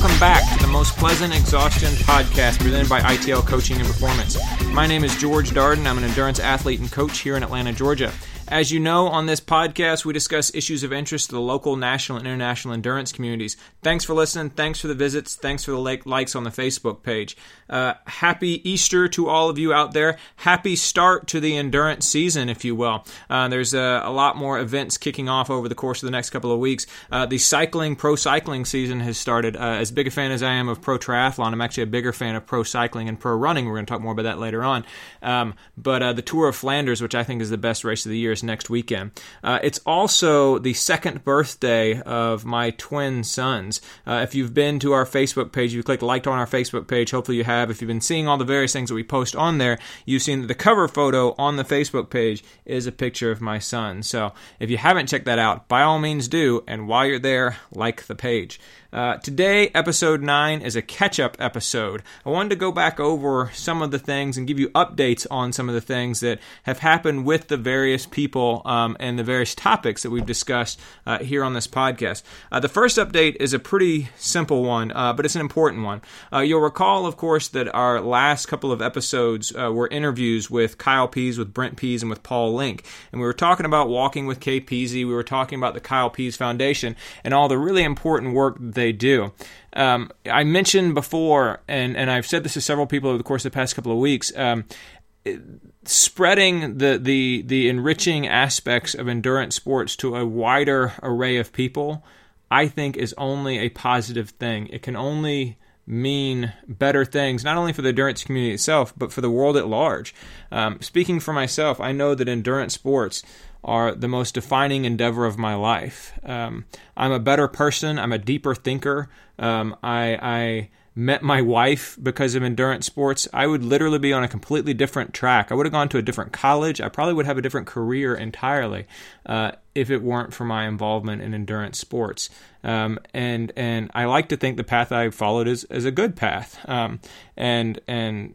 welcome back to the Most Pleasant Exhaustion podcast presented by ITL Coaching and Performance. My name is George Darden. I'm an endurance athlete and coach here in Atlanta, Georgia. As you know, on this podcast, we discuss issues of interest to the local, national, and international endurance communities. Thanks for listening. Thanks for the visits. Thanks for the likes on the Facebook page. Uh, happy Easter to all of you out there. Happy start to the endurance season, if you will. Uh, there's a, a, lot more events kicking off over the course of the next couple of weeks. Uh, the cycling, pro cycling season has started. Uh, as big a fan as I am of pro triathlon, I'm actually a bigger fan of pro cycling and pro running. We're going to talk more about that later on. Um, but uh, the Tour of Flanders, which I think is the best race of the year, next weekend. Uh, it's also the second birthday of my twin sons. Uh, if you've been to our Facebook page, you clicked liked on our Facebook page, hopefully you have. If you've been seeing all the various things that we post on there, you've seen that the cover photo on the Facebook page is a picture of my son. So if you haven't checked that out, by all means do. And while you're there, like the page. Uh, today, episode 9 is a catch up episode. I wanted to go back over some of the things and give you updates on some of the things that have happened with the various people um, and the various topics that we've discussed uh, here on this podcast. Uh, the first update is a pretty simple one, uh, but it's an important one. Uh, you'll recall, of course, that our last couple of episodes uh, were interviews with Kyle Pease, with Brent Pease, and with Paul Link. And we were talking about walking with Peasy. We were talking about the Kyle Pease Foundation and all the really important work they do. Um, I mentioned before, and, and I've said this to several people over the course of the past couple of weeks. Um, spreading the, the the enriching aspects of endurance sports to a wider array of people, I think, is only a positive thing. It can only mean better things, not only for the endurance community itself, but for the world at large. Um, speaking for myself, I know that endurance sports are the most defining endeavor of my life. Um, I'm a better person. I'm a deeper thinker. Um, I, I, met my wife because of endurance sports. I would literally be on a completely different track. I would have gone to a different college. I probably would have a different career entirely uh, if it weren't for my involvement in endurance sports. Um, and and I like to think the path I followed is, is a good path. Um, and and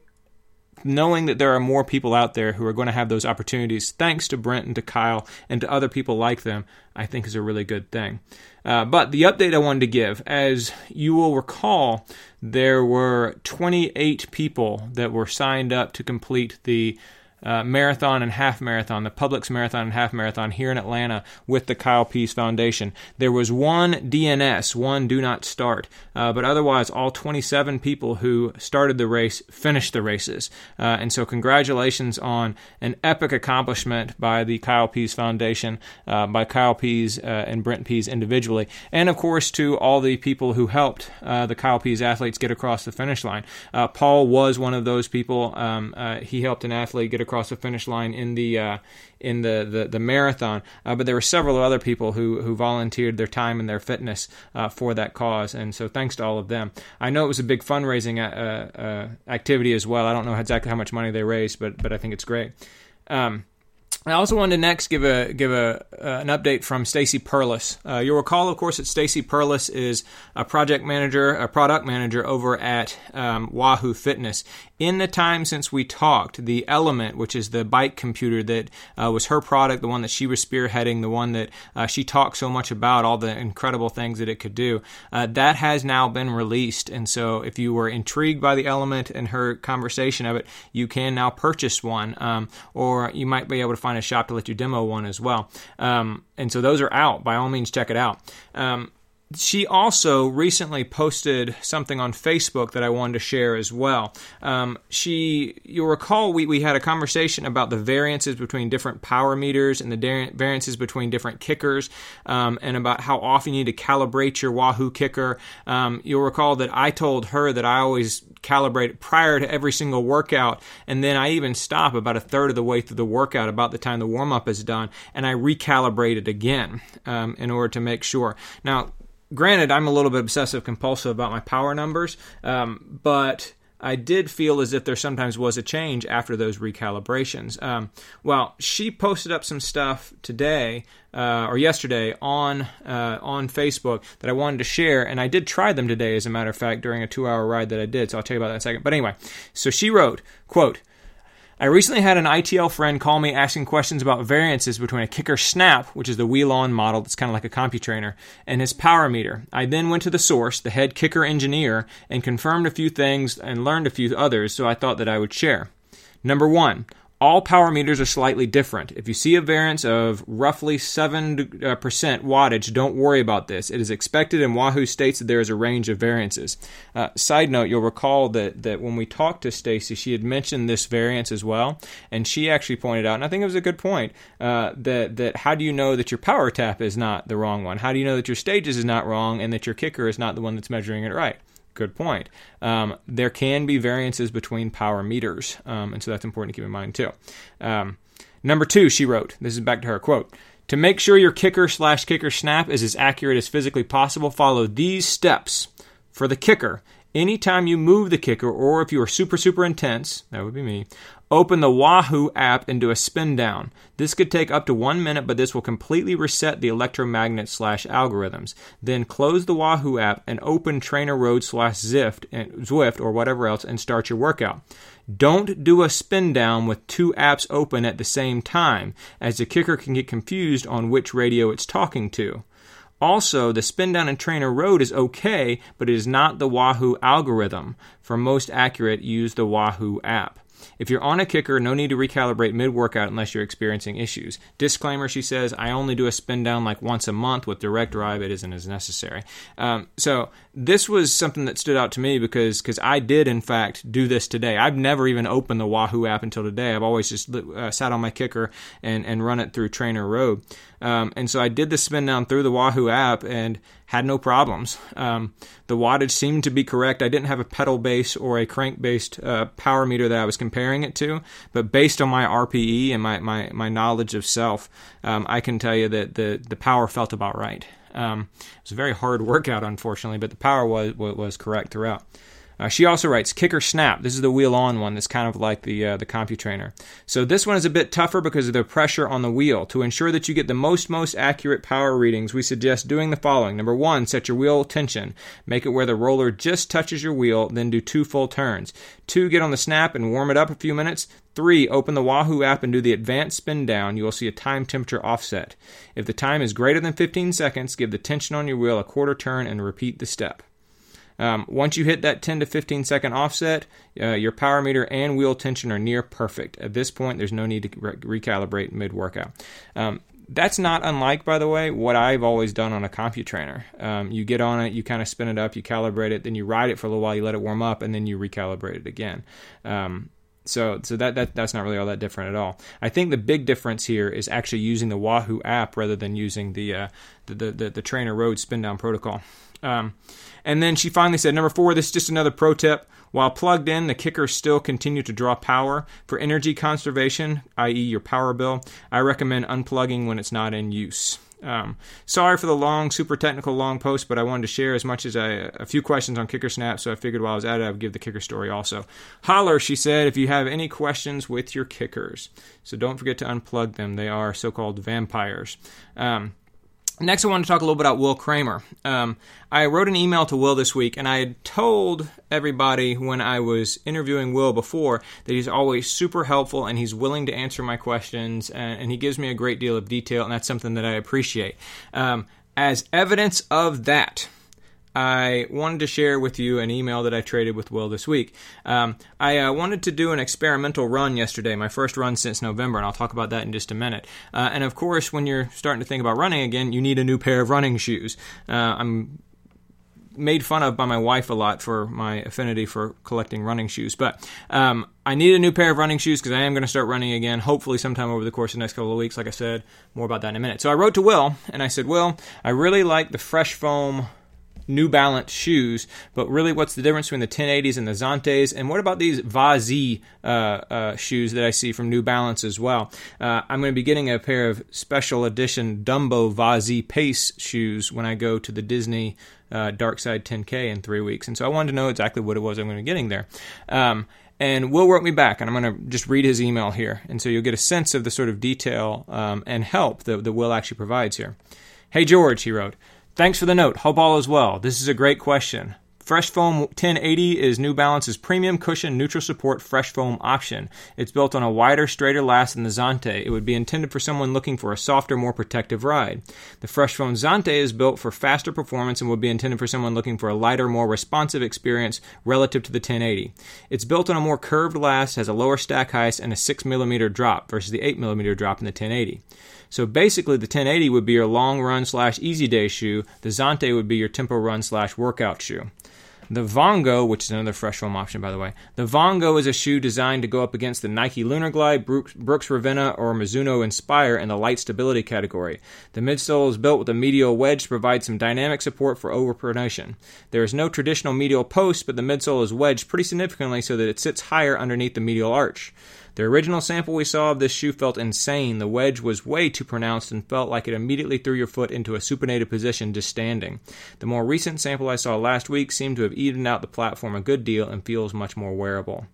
knowing that there are more people out there who are going to have those opportunities, thanks to Brent and to Kyle and to other people like them, I think is a really good thing. Uh, but the update I wanted to give, as you will recall, there were 28 people that were signed up to complete the uh, marathon and half marathon, the Publix marathon and half marathon here in Atlanta with the Kyle Pease Foundation. There was one DNS, one do not start, uh, but otherwise, all 27 people who started the race finished the races. Uh, and so, congratulations on an epic accomplishment by the Kyle Pease Foundation, uh, by Kyle Pease uh, and Brent Pease individually, and of course to all the people who helped uh, the Kyle Pease athletes get across the finish line. Paul was one of those people. Um, he helped an athlete get across across the finish line in the uh, in the the, the marathon. Uh, but there were several other people who who volunteered their time and their fitness uh, for that cause, and so thanks to all of them. I know it was a big fundraising uh, uh, activity as well. I don't know exactly how much money they raised, but but I think it's great. Um, I also wanted to next give a give a uh, an update from Stacy Perlis. Uh, you'll recall, of course, that Stacy Perlis is a project manager, a product manager over at um, Wahoo Fitness. In the time since we talked, the Element, which is the bike computer that uh, was her product, the one that she was spearheading, the one that uh, she talked so much about, all the incredible things that it could do, uh, that has now been released. And so, if you were intrigued by the Element and her conversation of it, you can now purchase one, um, or you might be able to find a shop to let you demo one as well. Um, and so those are out. By all means, check it out. Um, she also recently posted something on Facebook that I wanted to share as well. Um, she, you'll recall, we, we had a conversation about the variances between different power meters and the variances between different kickers, um, and about how often you need to calibrate your Wahoo kicker. Um, you'll recall that I told her that I always calibrate prior to every single workout, and then I even stop about a third of the way through the workout, about the time the warm up is done, and I recalibrate it again um, in order to make sure. Now, granted, I'm a little bit obsessive compulsive about my power numbers, um, but I did feel as if there sometimes was a change after those recalibrations. Um, well, she posted up some stuff today uh, or yesterday on uh, on Facebook that I wanted to share, and I did try them today, as a matter of fact, during a two-hour ride that I did. So I'll tell you about that in a second. But anyway, so she wrote, "quote." I recently had an ITL friend call me asking questions about variances between a kicker snap, which is the wheel model that's kind of like a CompuTrainer, and his power meter. I then went to the source, the head kicker engineer, and confirmed a few things and learned a few others, so I thought that I would share. Number one, all power meters are slightly different. If you see a variance of roughly 7% uh, wattage, don't worry about this. It is expected, and Wahoo states that there is a range of variances. Uh, side note, you'll recall that, that when we talked to Stacy, she had mentioned this variance as well, and she actually pointed out, and I think it was a good point, uh, that, that how do you know that your power tap is not the wrong one? How do you know that your stages is not wrong and that your kicker is not the one that's measuring it right? Good point. Um, there can be variances between power meters, um, and so that's important to keep in mind too. Um, number two, she wrote, this is back to her quote. To make sure your kicker slash kicker snap is as accurate as physically possible, follow these steps. For the kicker, anytime you move the kicker, or if you are super, super intense, that would be me, Open the Wahoo app and do a spin down. This could take up to one minute, but this will completely reset the electromagnet slash algorithms. Then close the Wahoo app and open Trainer Road slash Zwift, Zwift or whatever else and start your workout. Don't do a spin down with two apps open at the same time, as the kicker can get confused on which radio it's talking to. Also, the spin down and Trainer Road is okay, but it is not the Wahoo algorithm. For most accurate, use the Wahoo app. If you're on a kicker, no need to recalibrate mid workout unless you're experiencing issues. Disclaimer she says, I only do a spin down like once a month with direct drive. It isn't as necessary. Um, so this was something that stood out to me because cause I did, in fact, do this today. I've never even opened the Wahoo app until today. I've always just uh, sat on my kicker and, and run it through Trainer Road. Um, and so I did the spin down through the Wahoo app and had no problems. Um, the wattage seemed to be correct. I didn't have a pedal base or a crank based uh, power meter that I was comparing it to, but based on my RPE and my, my, my knowledge of self, um, I can tell you that the, the power felt about right. Um, it was a very hard workout, unfortunately, but the power was, was correct throughout. Uh, she also writes kicker snap. This is the wheel on one that's kind of like the uh, the CompuTrainer. So this one is a bit tougher because of the pressure on the wheel. To ensure that you get the most most accurate power readings, we suggest doing the following. Number one, set your wheel tension. Make it where the roller just touches your wheel, then do two full turns. Two, get on the snap and warm it up a few minutes. Three, open the Wahoo app and do the advanced spin down. You will see a time temperature offset. If the time is greater than 15 seconds, give the tension on your wheel a quarter turn and repeat the step. Um, once you hit that 10 to 15 second offset, uh, your power meter and wheel tension are near perfect. At this point, there's no need to re- recalibrate mid workout. Um, that's not unlike, by the way, what I've always done on a CompuTrainer. Um, you get on it, you kind of spin it up, you calibrate it, then you ride it for a little while, you let it warm up, and then you recalibrate it again. Um, so, so that, that that's not really all that different at all. I think the big difference here is actually using the Wahoo app rather than using the uh, the, the, the, the Trainer Road spin down protocol. Um, and then she finally said, number four, this is just another pro tip. While plugged in, the kickers still continue to draw power. For energy conservation, i.e., your power bill, I recommend unplugging when it's not in use. Um, sorry for the long, super technical long post, but I wanted to share as much as I, a few questions on Kicker Snap, so I figured while I was at it, I would give the kicker story also. Holler, she said, if you have any questions with your kickers. So don't forget to unplug them. They are so called vampires. Um, Next, I want to talk a little bit about Will Kramer. Um, I wrote an email to Will this week, and I had told everybody when I was interviewing Will before that he's always super helpful and he's willing to answer my questions, and, and he gives me a great deal of detail, and that's something that I appreciate. Um, as evidence of that, I wanted to share with you an email that I traded with Will this week. Um, I uh, wanted to do an experimental run yesterday, my first run since November, and I'll talk about that in just a minute. Uh, and of course, when you're starting to think about running again, you need a new pair of running shoes. Uh, I'm made fun of by my wife a lot for my affinity for collecting running shoes. But um, I need a new pair of running shoes because I am going to start running again, hopefully sometime over the course of the next couple of weeks. Like I said, more about that in a minute. So I wrote to Will and I said, Will, I really like the Fresh Foam New Balance shoes, but really, what's the difference between the 1080s and the Zantes? And what about these Vazee uh, uh, shoes that I see from New Balance as well? Uh, I'm going to be getting a pair of special edition Dumbo Vazee Pace shoes when I go to the Disney uh, Dark Side 10K in three weeks, and so I wanted to know exactly what it was I'm going to be getting there. Um, and Will wrote me back, and I'm going to just read his email here, and so you'll get a sense of the sort of detail um, and help that, that Will actually provides here. Hey George, he wrote. Thanks for the note. Hope all is well. This is a great question. Fresh Foam 1080 is New Balance's premium cushion neutral support fresh foam option. It's built on a wider, straighter last than the Zante. It would be intended for someone looking for a softer, more protective ride. The Fresh Foam Zante is built for faster performance and would be intended for someone looking for a lighter, more responsive experience relative to the 1080. It's built on a more curved last, has a lower stack height, and a 6mm drop versus the 8mm drop in the 1080. So basically, the 1080 would be your long run slash easy day shoe. The Zante would be your tempo run slash workout shoe. The Vongo, which is another fresh foam option, by the way, the Vongo is a shoe designed to go up against the Nike Lunar Glide, Brooks Ravenna, or Mizuno Inspire in the light stability category. The midsole is built with a medial wedge to provide some dynamic support for overpronation. There is no traditional medial post, but the midsole is wedged pretty significantly so that it sits higher underneath the medial arch. The original sample we saw of this shoe felt insane. The wedge was way too pronounced and felt like it immediately threw your foot into a supinated position just standing. The more recent sample I saw last week seemed to have evened out the platform a good deal and feels much more wearable.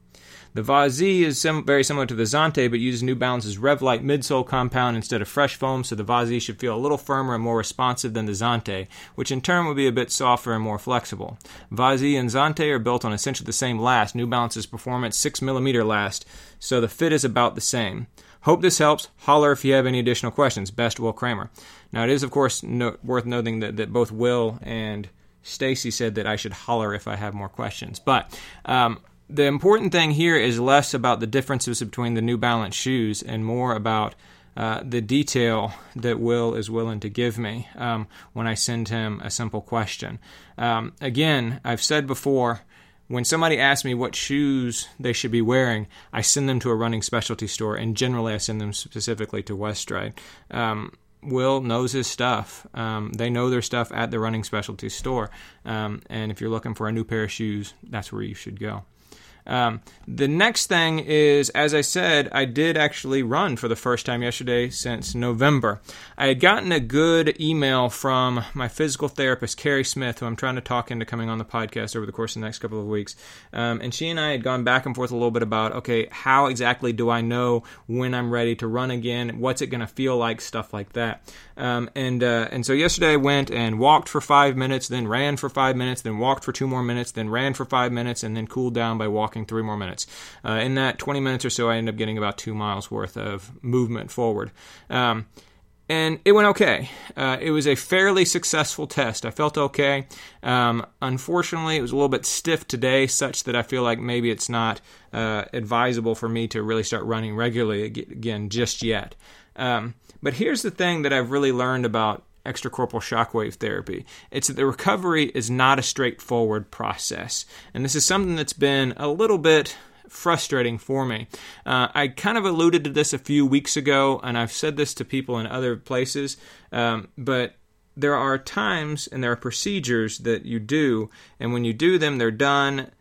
The Vazee is sim- very similar to the Zante, but uses New Balance's Revlite midsole compound instead of fresh foam, so the Vazee should feel a little firmer and more responsive than the Zante, which in turn would be a bit softer and more flexible. Vazee and Zante are built on essentially the same last, New Balance's Performance 6mm last, so the fit is about the same. Hope this helps. Holler if you have any additional questions. Best, Will Kramer. Now, it is, of course, no- worth noting that, that both Will and Stacy said that I should holler if I have more questions. But um, the important thing here is less about the differences between the New Balance shoes and more about uh, the detail that Will is willing to give me um, when I send him a simple question. Um, again, I've said before, when somebody asks me what shoes they should be wearing, I send them to a running specialty store, and generally I send them specifically to Weststride. Um, Will knows his stuff. Um, they know their stuff at the running specialty store. Um, and if you're looking for a new pair of shoes, that's where you should go. Um, the next thing is, as I said, I did actually run for the first time yesterday since November. I had gotten a good email from my physical therapist, Carrie Smith, who I'm trying to talk into coming on the podcast over the course of the next couple of weeks. Um, and she and I had gone back and forth a little bit about, okay, how exactly do I know when I'm ready to run again? What's it going to feel like? Stuff like that. Um, and uh, and so yesterday I went and walked for five minutes, then ran for five minutes, then walked for two more minutes, then ran for five minutes, and then cooled down by walking three more minutes. Uh, in that 20 minutes or so, I ended up getting about two miles worth of movement forward. Um, and it went okay. Uh, it was a fairly successful test. I felt okay. Um, unfortunately, it was a little bit stiff today, such that I feel like maybe it's not uh, advisable for me to really start running regularly again just yet. Um, but here's the thing that I've really learned about extracorporeal shockwave therapy it's that the recovery is not a straightforward process. And this is something that's been a little bit frustrating for me. Uh, I kind of alluded to this a few weeks ago, and I've said this to people in other places, um, but there are times and there are procedures that you do, and when you do them, they're done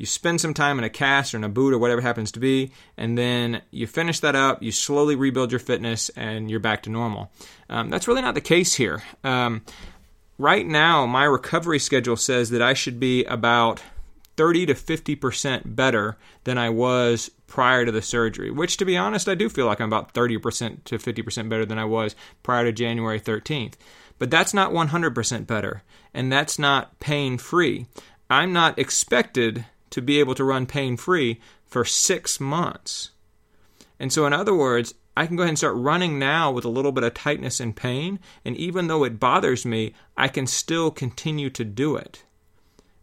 you spend some time in a cast or in a boot or whatever happens to be, and then you finish that up, you slowly rebuild your fitness, and you're back to normal. Um, that's really not the case here. Um, right now, my recovery schedule says that I should be about 30 to 50% better than I was prior to the surgery, which to be honest, I do feel like I'm about 30% to 50% better than I was prior to January 13th. But that's not 100% better, and that's not pain free. I'm not expected to be able to run pain free for six months. And so, in other words, I can go ahead and start running now with a little bit of tightness and pain, and even though it bothers me, I can still continue to do it.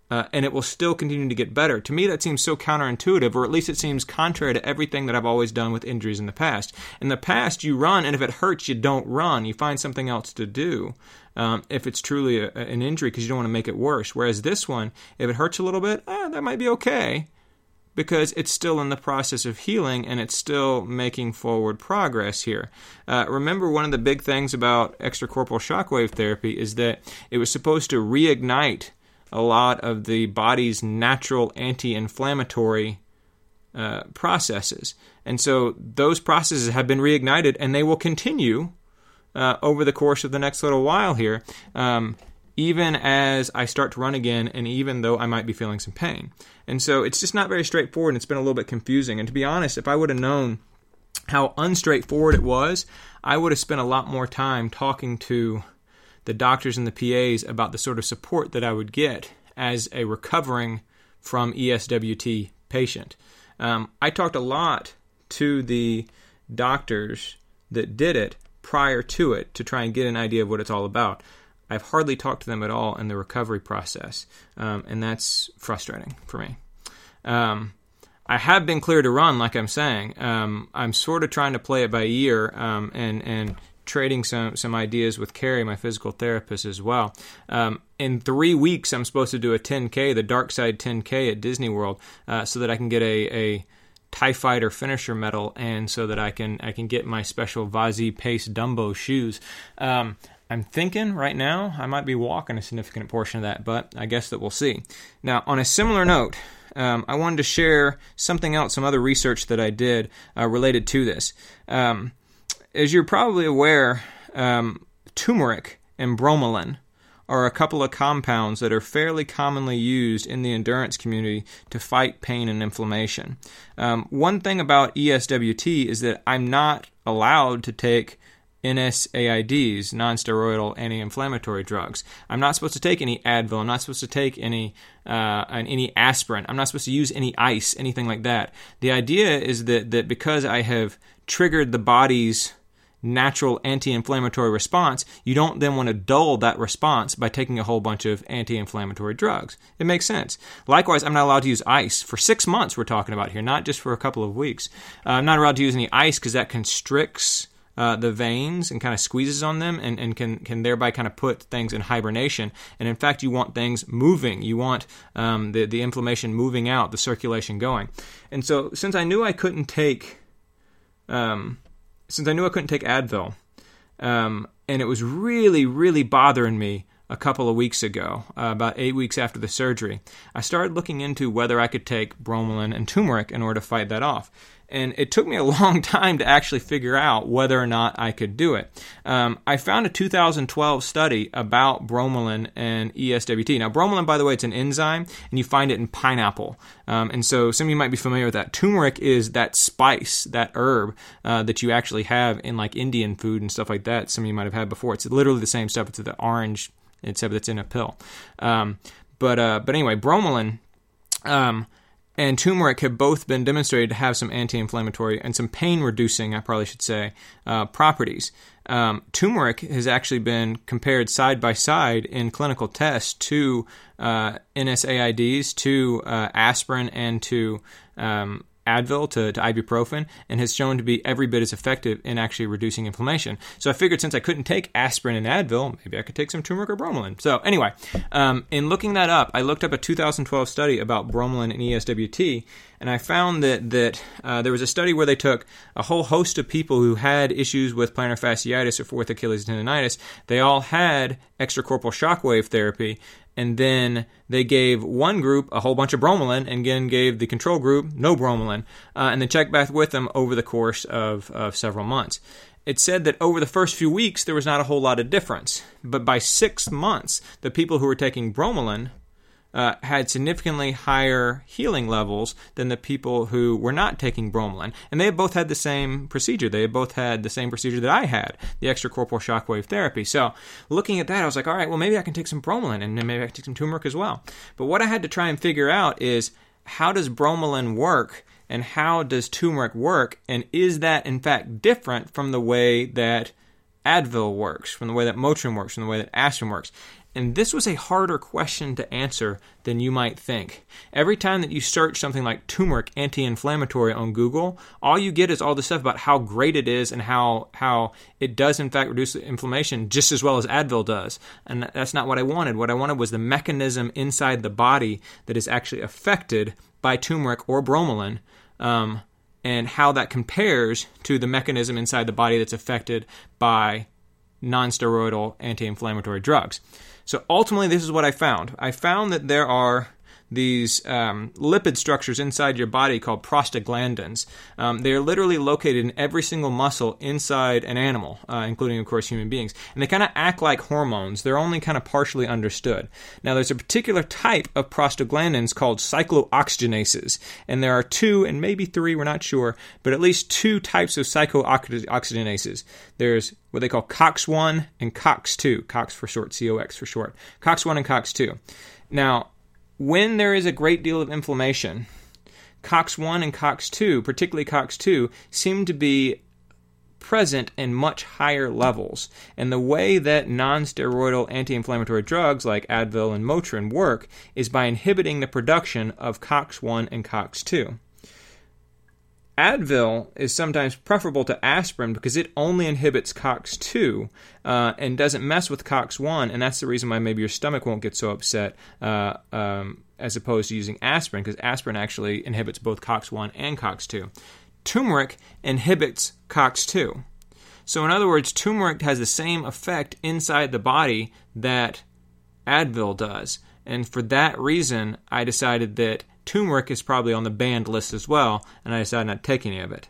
Uh, and it will still continue to get better. To me, that seems so counterintuitive, or at least it seems contrary to everything that I've always done with injuries in the past. In the past, you run, and if it hurts, you don't run. You find something else to do um, if it's truly a, an injury because you don't want to make it worse. Whereas this one, if it hurts a little bit, eh, that might be okay because it's still in the process of healing and it's still making forward progress here. Uh, remember, one of the big things about extracorporeal shockwave therapy is that it was supposed to reignite a lot of the body's natural anti inflammatory uh, processes. And so those processes have been reignited and they will continue uh, over the course of the next little while here, um, even as I start to run again, and even though I might be feeling some pain. And so it's just not very straightforward, and it's been a little bit confusing. And to be honest, if I would have known how unstraightforward it was, I would have spent a lot more time talking to the doctors and the PAs about the sort of support that I would get as a recovering from ESWT patient. Um, I talked a lot to the doctors that did it prior to it to try and get an idea of what it's all about. I've hardly talked to them at all in the recovery process, um, and that's frustrating for me. Um, I have been clear to run, like I'm saying. Um, I'm sort of trying to play it by ear um, and and trading some some ideas with Carrie, my physical therapist, as well. Um, in three weeks, I'm supposed to do a 10K, the Dark Side 10K at Disney World, uh, so that I can get a, a Tie Fighter finisher medal, and so that I can I can get my special Vazee Pace Dumbo shoes. Um, I'm thinking right now I might be walking a significant portion of that, but I guess that we'll see. Now, on a similar note, um, I wanted to share something else, some other research that I did uh, related to this. Um, as you're probably aware, um, turmeric and bromelain are a couple of compounds that are fairly commonly used in the endurance community to fight pain and inflammation. Um, one thing about ESWT is that I'm not allowed to take NSAIDs, non-steroidal anti-inflammatory drugs. I'm not supposed to take any Advil. I'm not supposed to take any uh, any aspirin. I'm not supposed to use any ice, anything like that. The idea is that that because I have triggered the body's natural anti-inflammatory response, you don't then want to dull that response by taking a whole bunch of anti-inflammatory drugs. It makes sense. Likewise, I'm not allowed to use ice for six months. We're talking about here, not just for a couple of weeks. Uh, I'm not allowed to use any ice because that constricts uh, the veins and kind of squeezes on them and, and can, can thereby kind of put things in hibernation. And in fact, you want things moving. You want um, the, the inflammation moving out, the circulation going. And so, since I knew I couldn't take, um, since I knew I couldn't take Advil, um, and it was really, really bothering me a couple of weeks ago, uh, about eight weeks after the surgery, I started looking into whether I could take bromelain and turmeric in order to fight that off and it took me a long time to actually figure out whether or not I could do it. Um, I found a 2012 study about bromelain and ESWT. Now, bromelain, by the way, it's an enzyme, and you find it in pineapple. Um, and so some of you might be familiar with that. Turmeric is that spice, that herb uh, that you actually have in like Indian food and stuff like that. Some of you might have had before. It's literally the same stuff. It's the orange, except it's in a pill. Um, but uh, but anyway, bromelain. And turmeric have both been demonstrated to have some anti-inflammatory and some pain-reducing, I probably should say, uh, properties. Um, turmeric has actually been compared side by side in clinical tests to uh, NSAIDs, to uh, aspirin, and to um, Advil to, to ibuprofen and has shown to be every bit as effective in actually reducing inflammation. So I figured since I couldn't take aspirin and Advil, maybe I could take some turmeric or bromelain. So anyway, um, in looking that up, I looked up a 2012 study about bromelain and ESWT, and I found that that uh, there was a study where they took a whole host of people who had issues with plantar fasciitis or fourth Achilles tendonitis. They all had extracorporeal shockwave therapy, and then they gave one group a whole bunch of bromelain, and again gave the control group no bromelain, uh, and then checked back with them over the course of, of several months. It said that over the first few weeks there was not a whole lot of difference, but by six months, the people who were taking bromelain uh, had significantly higher healing levels than the people who were not taking bromelain. And they both had the same procedure. They both had the same procedure that I had, the extracorporeal shockwave therapy. So looking at that, I was like, all right, well, maybe I can take some bromelain and maybe I can take some turmeric as well. But what I had to try and figure out is how does bromelain work? And how does turmeric work? And is that in fact different from the way that Advil works, from the way that Motrin works, from the way that aspirin works? And this was a harder question to answer than you might think. Every time that you search something like turmeric anti inflammatory on Google, all you get is all this stuff about how great it is and how, how it does, in fact, reduce inflammation just as well as Advil does. And that's not what I wanted. What I wanted was the mechanism inside the body that is actually affected by turmeric or bromelain. Um, and how that compares to the mechanism inside the body that's affected by non-steroidal anti-inflammatory drugs. So ultimately, this is what I found. I found that there are these um, lipid structures inside your body called prostaglandins. Um, they are literally located in every single muscle inside an animal, uh, including, of course, human beings. And they kind of act like hormones. They're only kind of partially understood. Now, there's a particular type of prostaglandins called cyclooxygenases. And there are two, and maybe three, we're not sure, but at least two types of cyclooxygenases. There's what they call COX1 and COX2. COX for short, COX for short. COX1 and COX2. Now, when there is a great deal of inflammation, COX1 and COX2, particularly COX2, seem to be present in much higher levels. And the way that non steroidal anti inflammatory drugs like Advil and Motrin work is by inhibiting the production of COX1 and COX2. Advil is sometimes preferable to aspirin because it only inhibits COX2 uh, and doesn't mess with COX1, and that's the reason why maybe your stomach won't get so upset uh, um, as opposed to using aspirin, because aspirin actually inhibits both COX1 and COX2. Turmeric inhibits COX2. So, in other words, turmeric has the same effect inside the body that Advil does. And for that reason, I decided that Turmeric is probably on the banned list as well, and I decided not to take any of it.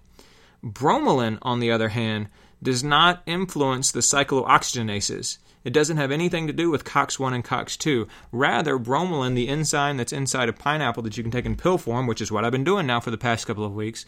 Bromelain, on the other hand, does not influence the cyclooxygenases. It doesn't have anything to do with COX1 and COX2. Rather, bromelain, the enzyme that's inside a pineapple that you can take in pill form, which is what I've been doing now for the past couple of weeks,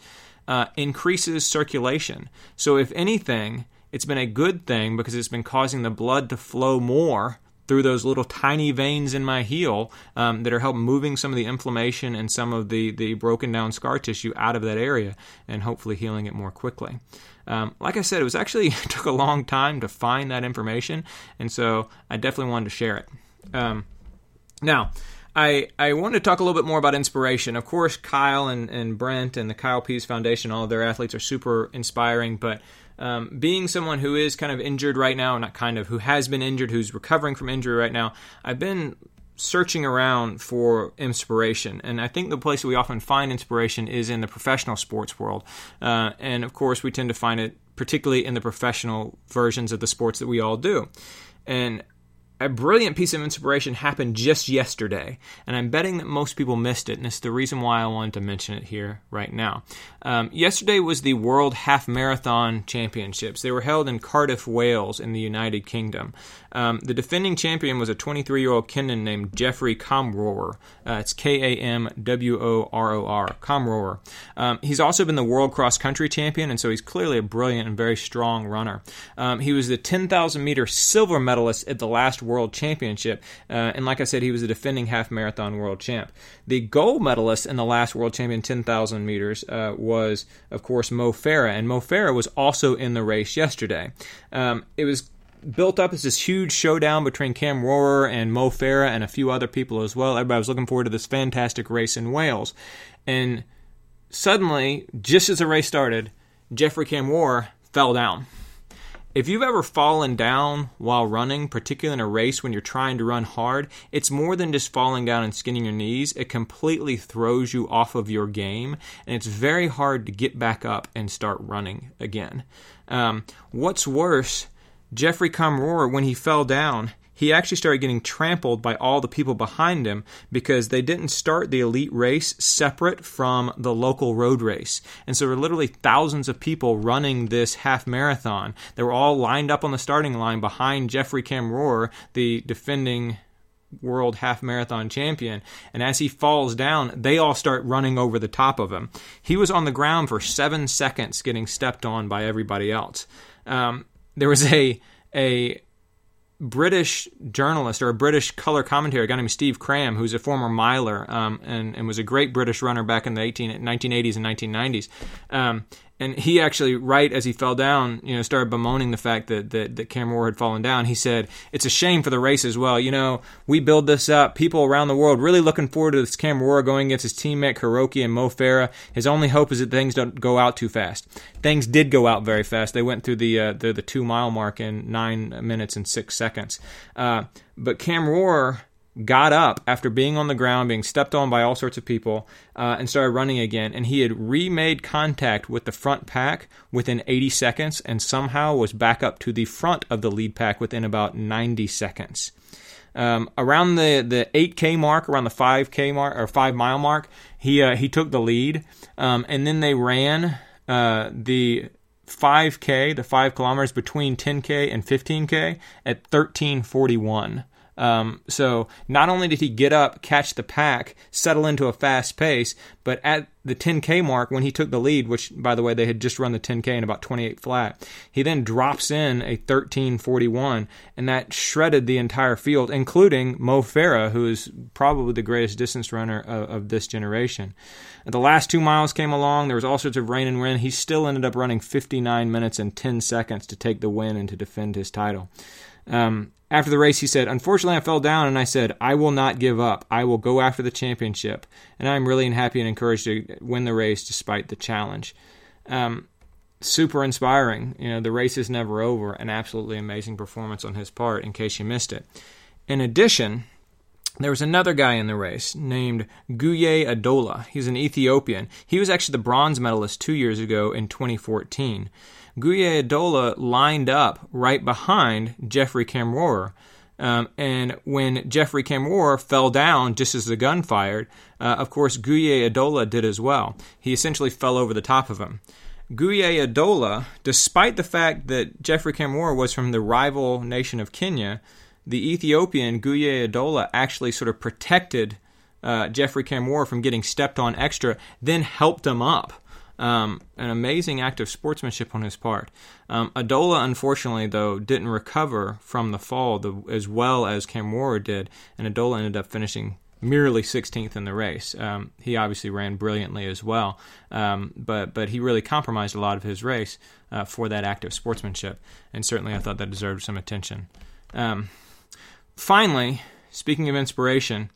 uh, increases circulation. So, if anything, it's been a good thing because it's been causing the blood to flow more through those little tiny veins in my heel um, that are helping moving some of the inflammation and some of the, the broken down scar tissue out of that area and hopefully healing it more quickly. Um, like I said, it was actually took a long time to find that information, and so I definitely wanted to share it. Um, now, I, I want to talk a little bit more about inspiration. Of course, Kyle and, and Brent and the Kyle Pease Foundation, all of their athletes are super inspiring, but um, being someone who is kind of injured right now, not kind of, who has been injured, who's recovering from injury right now, I've been searching around for inspiration. And I think the place we often find inspiration is in the professional sports world. Uh, and of course, we tend to find it particularly in the professional versions of the sports that we all do. And a brilliant piece of inspiration happened just yesterday, and I'm betting that most people missed it, and it's the reason why I wanted to mention it here right now. Um, yesterday was the World Half Marathon Championships. They were held in Cardiff, Wales, in the United Kingdom. Um, the defending champion was a 23 year old Kenyan named Jeffrey Kamworor. Uh, it's K A M W O R O R, Kamworor. Um, he's also been the world cross country champion, and so he's clearly a brilliant and very strong runner. Um, he was the 10,000 meter silver medalist at the last World Championship, uh, and like I said, he was the defending half marathon world champ. The gold medalist in the last World Champion 10,000 meters uh, was, of course, Mo Farah, and Mo Farah was also in the race yesterday. Um, it was built up as this huge showdown between Kamworor and Mo Farah and a few other people as well. Everybody was looking forward to this fantastic race in Wales. And suddenly, just as the race started, Jeffrey Kamworor fell down. If you've ever fallen down while running, particularly in a race when you're trying to run hard, it's more than just falling down and skinning your knees. It completely throws you off of your game, and it's very hard to get back up and start running again. Um, what's worse Jeffrey Kamworor, when he fell down, he actually started getting trampled by all the people behind him because they didn't start the elite race separate from the local road race. And so there were literally thousands of people running this half marathon. They were all lined up on the starting line behind Jeffrey Kamworor, the defending world half marathon champion. And as he falls down, they all start running over the top of him. He was on the ground for seven seconds getting stepped on by everybody else. Um, there was a a British journalist or a British color commentator, a guy named Steve Cram, who's a former miler um, and, and was a great British runner back in the 18, 1980s and 1990s. Um, and he actually, right as he fell down, you know, started bemoaning the fact that that, that Kamworor had fallen down. He said, "It's a shame for the race as well. You know, we build this up. People around the world really looking forward to this Kamworor going against his teammate Karoki and Mo Farah. His only hope is that things don't go out too fast. Things did go out very fast. They went through the uh, the, the two mile mark in nine minutes and six seconds. Uh, but Kamworor." Got up after being on the ground, being stepped on by all sorts of people, uh, and started running again. And he had remade contact with the front pack within 80 seconds and somehow was back up to the front of the lead pack within about 90 seconds. Um, around the, the 8K mark, around the 5K mark or 5 mile mark, he, uh, he took the lead. Um, and then they ran uh, the 5K, the 5 kilometers between 10K and 15K at 1341. Um, so not only did he get up, catch the pack, settle into a fast pace, but at the 10K mark, when he took the lead, which by the way they had just run the 10K in about 28 flat, he then drops in a 13:41, and that shredded the entire field, including Mo Farah, who is probably the greatest distance runner of, of this generation. And the last two miles came along. There was all sorts of rain and wind. He still ended up running 59 minutes and 10 seconds to take the win and to defend his title. Um, after the race, he said, Unfortunately, I fell down and I said, I will not give up. I will go after the championship. And I'm really happy and encouraged to win the race despite the challenge. Um, super inspiring. You know, the race is never over. An absolutely amazing performance on his part, in case you missed it. In addition, there was another guy in the race named Guye Adola. He's an Ethiopian. He was actually the bronze medalist two years ago in 2014. Guye Adola lined up right behind Jeffrey Kamworor. Um, and when Jeffrey Kamworor fell down just as the gun fired, uh, of course, Guye Adola did as well. He essentially fell over the top of him. Guye Adola, despite the fact that Jeffrey Kamworor was from the rival nation of Kenya, the Ethiopian Guye Adola actually sort of protected uh, Jeffrey Kamworor from getting stepped on extra, then helped him up. Um, an amazing act of sportsmanship on his part. Um, Adola, unfortunately, though, didn't recover from the fall the, as well as Kamworor did, and Adola ended up finishing merely 16th in the race. Um, he obviously ran brilliantly as well, um, but but he really compromised a lot of his race uh, for that act of sportsmanship, and certainly I thought that deserved some attention. Um, finally, speaking of inspiration,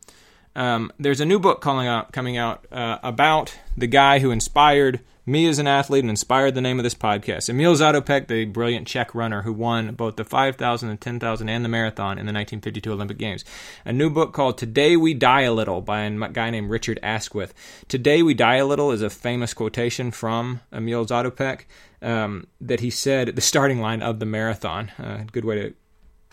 um, there's a new book coming out, coming out uh, about the guy who inspired me as an athlete and inspired the name of this podcast. Emil Zatopek, the brilliant Czech runner who won both the 5,000 and 10,000 and the marathon in the 1952 Olympic Games. A new book called Today We Die a Little by a guy named Richard Askwith. Today We Die a Little is a famous quotation from Emil Zatopek um, that he said at the starting line of the marathon. Uh, good way to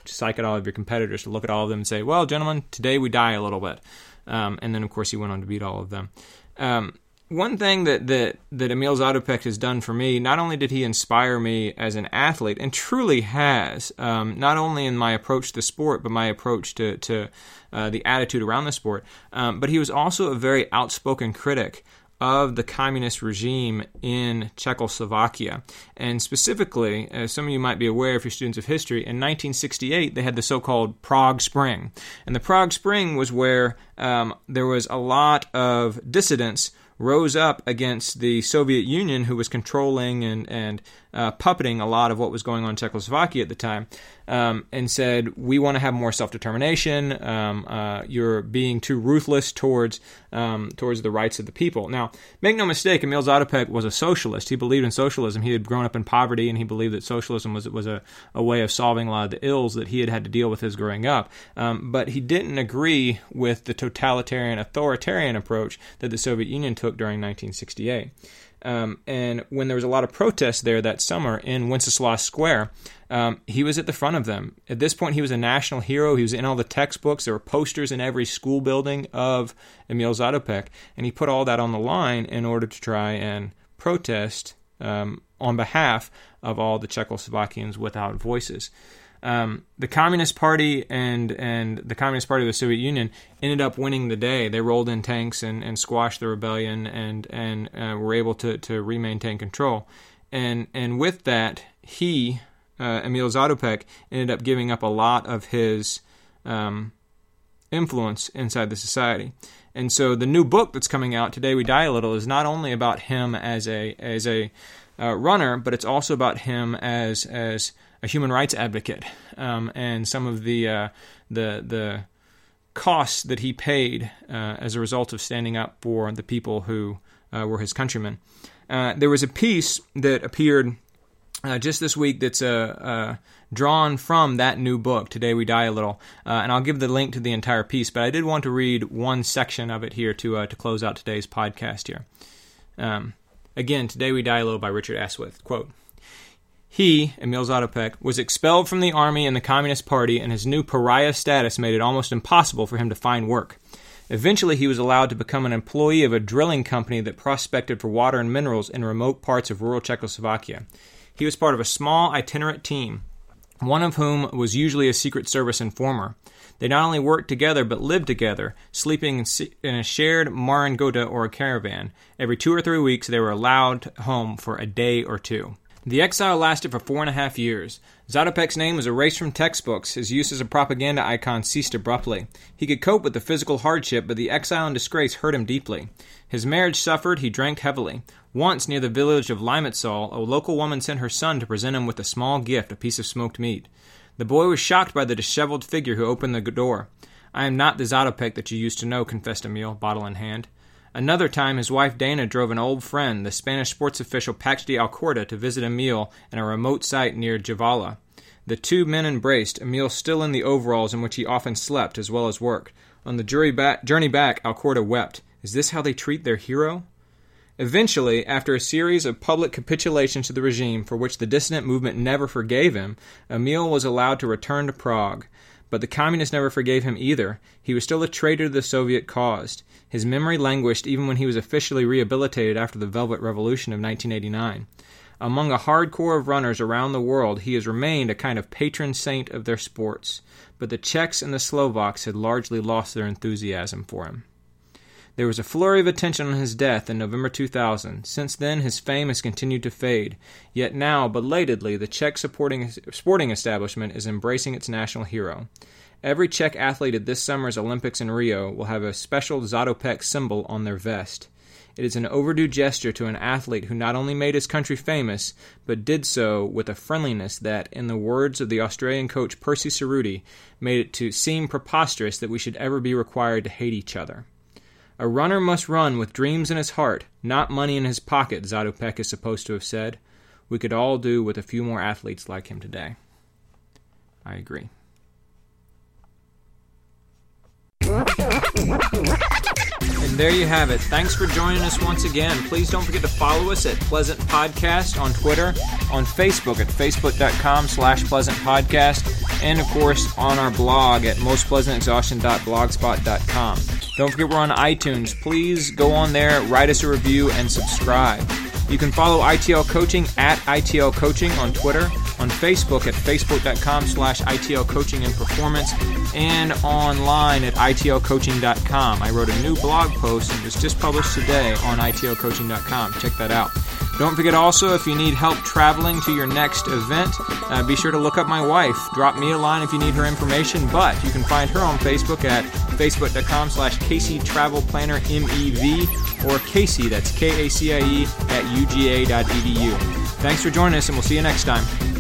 psych at all of your competitors to look at all of them and say, well, gentlemen, today we die a little bit. Um, and then, of course, he went on to beat all of them. Um, one thing that that that Emil Zatopek has done for me, not only did he inspire me as an athlete, and truly has, um, not only in my approach to the sport, but my approach to to uh, the attitude around the sport, um, but he was also a very outspoken critic of the communist regime in Czechoslovakia. And specifically, as some of you might be aware if you're students of history, in 1968 they had the so called Prague Spring. And the Prague Spring was where um, there was a lot of dissidents rose up against the Soviet Union, who was controlling and, and uh, puppeting a lot of what was going on in Czechoslovakia at the time, um, and said, We want to have more self determination. Um, uh, you're being too ruthless towards, um, towards the rights of the people. Now, make no mistake, Emil Zatopek was a socialist. He believed in socialism. He had grown up in poverty, and he believed that socialism was, was a, a way of solving a lot of the ills that he had had to deal with his growing up. Um, but he didn't agree with the totalitarian, authoritarian approach that the Soviet Union took during 1968. Um, and when there was a lot of protests there that summer in Wenceslas Square, um, he was at the front of them. At this point, he was a national hero. He was in all the textbooks. There were posters in every school building of Emil Zatopek, and he put all that on the line in order to try and protest um, on behalf of all the Czechoslovakians without voices. Um, the Communist Party and and the Communist Party of the Soviet Union ended up winning the day. They rolled in tanks and, and squashed the rebellion and and uh, were able to to remaintain control. And and with that, he uh, Emil Zatopek ended up giving up a lot of his um, influence inside the society. And so the new book that's coming out today, we die a little, is not only about him as a as a uh, runner, but it's also about him as as a human rights advocate um, and some of the uh, the the costs that he paid uh, as a result of standing up for the people who uh, were his countrymen. Uh, there was a piece that appeared uh, just this week that's uh, drawn from that new book, Today We Die a Little, and I'll give the link to the entire piece. But I did want to read one section of it here to to close out today's podcast here. Um, again, Today We Die a Little by Richard Askwith. Quote. He, Emil Zatopek, was expelled from the army and the Communist Party, and his new pariah status made it almost impossible for him to find work. Eventually, he was allowed to become an employee of a drilling company that prospected for water and minerals in remote parts of rural Czechoslovakia. He was part of a small itinerant team one of whom was usually a Secret Service informer. They not only worked together but lived together, sleeping in a shared maringotka or a caravan. Every two or three weeks, they were allowed home for a day or two. The exile lasted for four and a half years. Zatopek's name was erased from textbooks. His use as a propaganda icon ceased abruptly. He could cope with the physical hardship, but the exile and disgrace hurt him deeply. His marriage suffered, he drank heavily. Once, near the village of Limassol, a local woman sent her son to present him with a small gift, a piece of smoked meat. The boy was shocked by the disheveled figure who opened the door. I am not the Zatopek that you used to know, confessed Emil, bottle in hand. Another time, his wife Dana drove an old friend, the Spanish sports official Pax de Alcorta, to visit Emil in a remote site near Javala. The two men embraced, Emil still in the overalls in which he often slept as well as worked. On the journey back, Alcorta wept. Is this how they treat their hero? Eventually, after a series of public capitulations to the regime for which the dissident movement never forgave him, Emil was allowed to return to Prague. But the communists never forgave him either. He was still a traitor to the Soviet cause. His memory languished even when he was officially rehabilitated after the Velvet Revolution of 1989. Among a hardcore of runners around the world, he has remained a kind of patron saint of their sports. But the Czechs and the Slovaks had largely lost their enthusiasm for him. There was a flurry of attention on his death in November 2000. Since then, his fame has continued to fade. Yet now, belatedly, the Czech sporting establishment is embracing its national hero. Every Czech athlete at this summer's Olympics in Rio will have a special Zatopek symbol on their vest. It is an overdue gesture to an athlete who not only made his country famous, but did so with a friendliness that, in the words of the Australian coach Percy Cerutty, made it to seem preposterous that we should ever be required to hate each other. A runner must run with dreams in his heart, not money in his pocket, Zatopek is supposed to have said. We could all do with a few more athletes like him today. I agree. And there you have it. Thanks for joining us once again. Please don't forget to follow us at Pleasant Podcast on Twitter, on Facebook at facebook.com slash pleasant podcast, and of course on our blog at mostpleasantexhaustion.blogspot.com. Don't forget we're on iTunes. Please go on there, write us a review, and subscribe. You can follow ITL Coaching at ITL Coaching on Twitter, on Facebook at facebook.com slash ITL Coaching and Performance, and online at itlcoaching.com. I wrote a new blog post and was just published today on itlcoaching.com. Check that out. Don't forget also, if you need help traveling to your next event, uh, be sure to look up my wife. Drop me a line if you need her information, but you can find her on Facebook at facebook.com slash Casey Travel Planner MEV or Casey, that's K A C I E, at uga.edu. Thanks for joining us, and we'll see you next time.